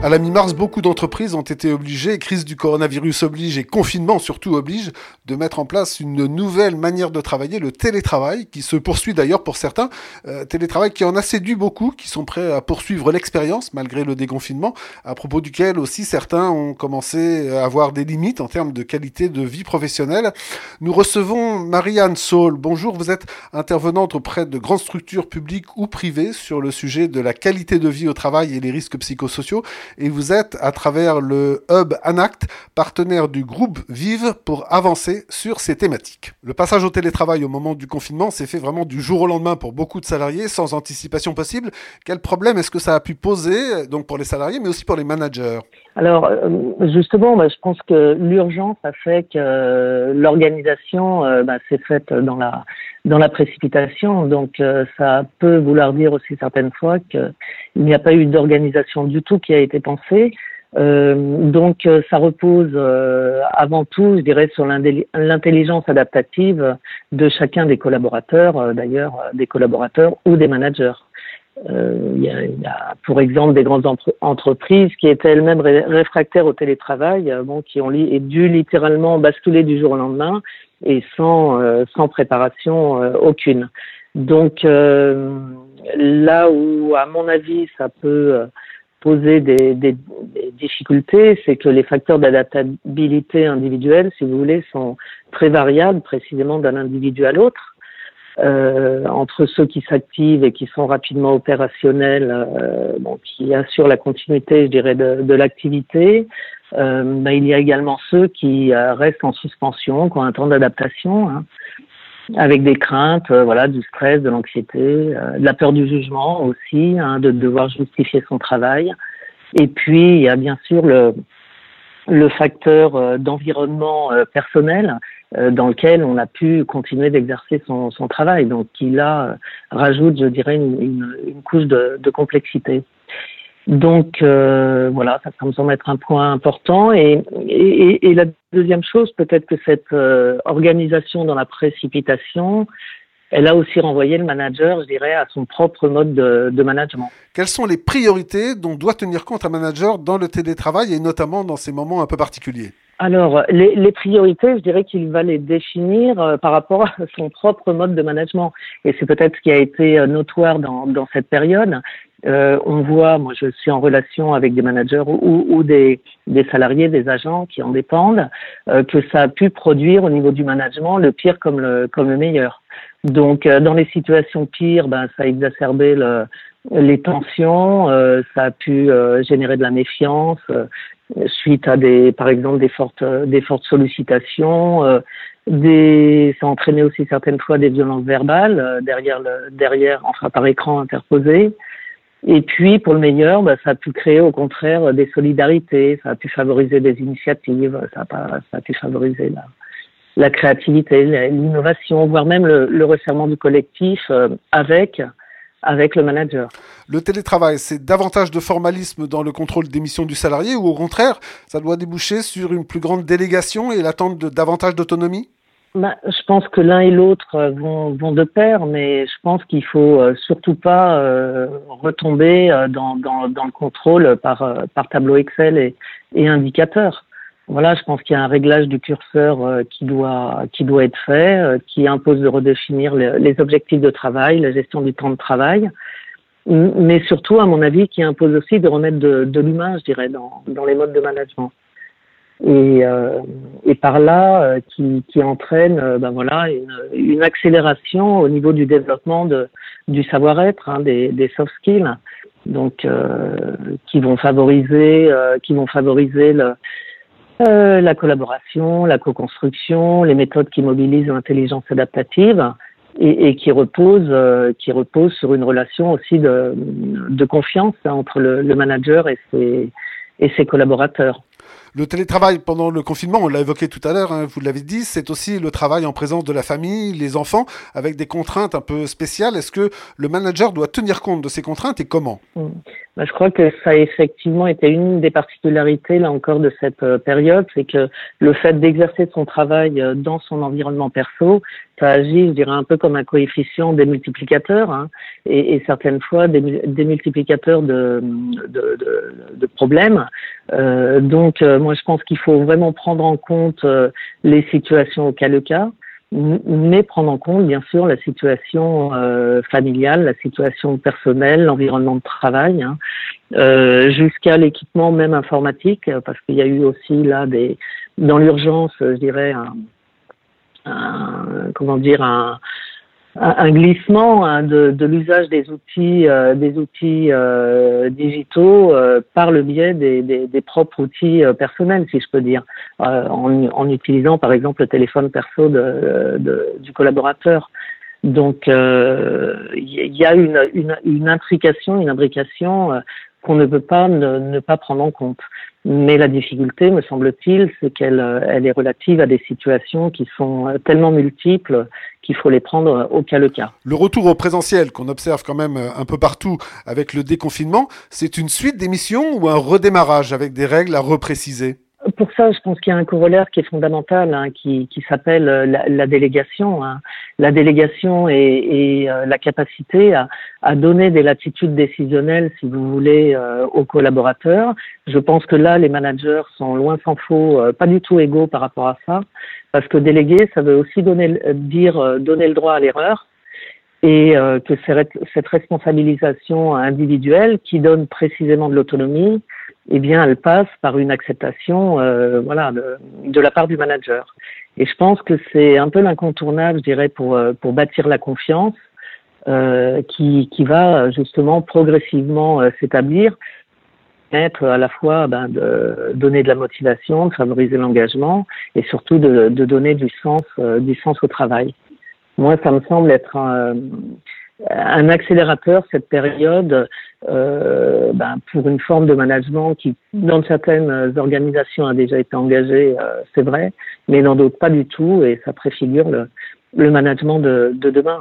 À la mi-mars, beaucoup d'entreprises ont été obligées, crise du coronavirus oblige et confinement surtout oblige, de mettre en place une nouvelle manière de travailler, le télétravail, qui se poursuit d'ailleurs pour certains. Euh, télétravail qui en a séduit beaucoup, qui sont prêts à poursuivre l'expérience malgré le déconfinement, à propos duquel aussi certains ont commencé à avoir des limites en termes de qualité de vie professionnelle. Nous recevons Marianne Saul. Bonjour, vous êtes intervenante auprès de grandes structures publiques ou privées sur le sujet de la qualité de vie au travail et les risques psychosociaux et vous êtes à travers le hub Anact, partenaire du groupe Vive pour avancer sur ces thématiques. Le passage au télétravail au moment du confinement s'est fait vraiment du jour au lendemain pour beaucoup de salariés sans anticipation possible. Quel problème est-ce que ça a pu poser donc pour les salariés mais aussi pour les managers? Alors euh, justement, bah, je pense que l'urgence a fait que l'organisation euh, bah, s'est faite dans la dans la précipitation. Donc euh, ça peut vouloir dire aussi certaines fois qu'il n'y a pas eu d'organisation du tout qui a été pensée. donc ça repose avant tout, je dirais, sur l'intelligence adaptative de chacun des collaborateurs, d'ailleurs des collaborateurs ou des managers. Euh, il, y a, il, y a, pour exemple des grandes entreprises qui étaient elles-mêmes réfractaires au télétravail, euh, bon, qui ont dû littéralement basculer du jour au lendemain et sans, euh, sans préparation euh, aucune. Donc là où, à mon avis, ça peut poser des, des, des difficultés, c'est que les facteurs d'adaptabilité individuelle, si vous voulez, sont très variables précisément d'un individu à l'autre. Euh, entre ceux qui s'activent et qui sont rapidement opérationnels, euh, bon, qui assurent la continuité, je dirais, de, de l'activité. Euh, ben, il y a également ceux qui euh, restent en suspension, qui ont un temps d'adaptation, hein, avec des craintes, euh, voilà, du stress, de l'anxiété, de la peur du jugement aussi, hein, de devoir justifier son travail. Et puis il y a bien sûr le, le facteur d'environnement personnel euh, dans lequel on a pu continuer d'exercer son, travail. Donc, qui là rajoute, je dirais, une, couche de, complexité. Donc euh, voilà, ça, ça, me semble être un point important. Et, la deuxième chose, peut-être que cette euh, organisation dans la précipitation, elle a aussi renvoyé le manager, je dirais, à son propre mode de, de, management. Quelles sont les priorités dont doit tenir compte un manager dans le télétravail et notamment dans ces moments un peu particuliers? Alors, les, les, priorités, je dirais qu'il va les définir euh, par rapport à son propre mode de management. Et c'est peut-être ce qui a été euh, notoire dans, dans cette période. Euh, on voit, moi je suis en relation avec des managers ou, ou des, des, salariés, des agents qui en dépendent, euh, que ça a pu produire au niveau du management le pire comme le, comme le meilleur. Donc, euh, dans les situations pires, ben, ça a exacerbé le, les tensions, ça a pu générer de la méfiance, suite à des, par exemple, des fortes, des fortes sollicitations. Euh, des, ça entraînait aussi certaines fois des violences verbales euh, derrière le, derrière, enfin par écran interposé. Et puis, pour le meilleur, bah, ça a pu créer au contraire des solidarités, ça a pu favoriser des initiatives, ça a, ça a pu favoriser la, la créativité, l'innovation, voire même le, le resserrement du collectif euh, avec avec le manager. Le télétravail, c'est davantage de formalisme dans le contrôle des missions du salarié ou au contraire, ça doit déboucher sur une plus grande délégation et l'attente de davantage d'autonomie? Bah, je pense que l'un et l'autre vont, vont, de pair, mais je pense qu'il faut euh, surtout pas euh, retomber euh, dans, dans, dans, le contrôle par, euh, par tableau Excel et, et indicateur voilà, je pense qu'il y a un réglage du curseur euh, qui doit qui doit être fait, euh, qui impose de redéfinir les, objectifs de travail, la gestion du temps de travail, mais surtout, à mon avis, qui impose aussi de remettre de, de l'humain, je dirais, dans, dans les modes de management. Et, euh, et par là, euh, qui, qui entraîne, ben voilà, une, une, accélération au niveau du développement de, du savoir-être, hein, des, des soft skills, donc qui vont favoriser, qui vont favoriser le euh, la collaboration, la co-construction, les méthodes qui mobilisent l'intelligence adaptative et, et qui reposent euh, qui repose sur une relation aussi de, de confiance hein, entre le, le, manager et ses, et ses collaborateurs. Le télétravail pendant le confinement, on l'a évoqué tout à l'heure, hein, vous l'avez dit, c'est aussi le travail en présence de la famille, les enfants, avec des contraintes un peu spéciales. Est-ce que le manager doit tenir compte de ces contraintes et comment? Mmh. Bah, je crois que ça a effectivement été une des particularités, là encore, de cette euh, période, c'est que le fait d'exercer son travail euh, dans son environnement perso, ça agit, je dirais, un peu comme un coefficient des multiplicateurs, hein, et, et, certaines fois des, des multiplicateurs de, de, de, de problèmes. Euh, donc, euh, moi, je pense qu'il faut vraiment prendre en compte les situations au cas le cas mais prendre en compte bien sûr la situation euh, familiale, la situation personnelle, l'environnement de travail, hein, euh, jusqu'à l'équipement même informatique, parce qu'il y a eu aussi là des dans l'urgence, je dirais un, un comment dire un un glissement hein, de, de l'usage des outils, euh, des outils euh, digitaux euh, par le biais des, des, des propres outils personnels, si je peux dire, en, en, utilisant par exemple le téléphone perso de, de du collaborateur. Donc il y a une, une, une intrication, une imbrication qu'on ne peut pas ne, pas prendre en compte. Mais la difficulté, me semble-t-il, c'est qu'elle elle est relative à des situations qui sont tellement multiples qu'il faut les prendre au cas le cas. Le retour au présentiel qu'on observe quand même un peu partout avec le déconfinement, c'est une suite d'émissions ou un redémarrage avec des règles à repréciser? Pour ça, je pense qu'il y a un corollaire qui est fondamental, hein, qui, qui s'appelle euh, la, la, délégation. Hein. La délégation et, et euh, la capacité à, à, donner des latitudes décisionnelles, si vous voulez, euh, aux collaborateurs. Je pense que là, les managers sont loin s'en faut, pas du tout égaux par rapport à ça, parce que déléguer, ça veut aussi donner, dire donner le droit à l'erreur et que cette responsabilisation individuelle qui donne précisément de l'autonomie, eh bien, elle passe par une acceptation, euh, voilà, de, la part du manager. Et je pense que c'est un peu l'incontournable, je dirais, pour euh, pour bâtir la confiance, euh, qui qui va justement progressivement euh, s'établir, être à la fois ben, de donner de la motivation, de favoriser l'engagement, et surtout de, de donner du sens du sens au travail. Moi, ça me semble être un, un accélérateur cette période euh, ben, pour une forme de management qui, dans certaines organisations, a déjà été engagée, euh, c'est vrai, mais dans d'autres pas du tout, et ça préfigure le, management de demain.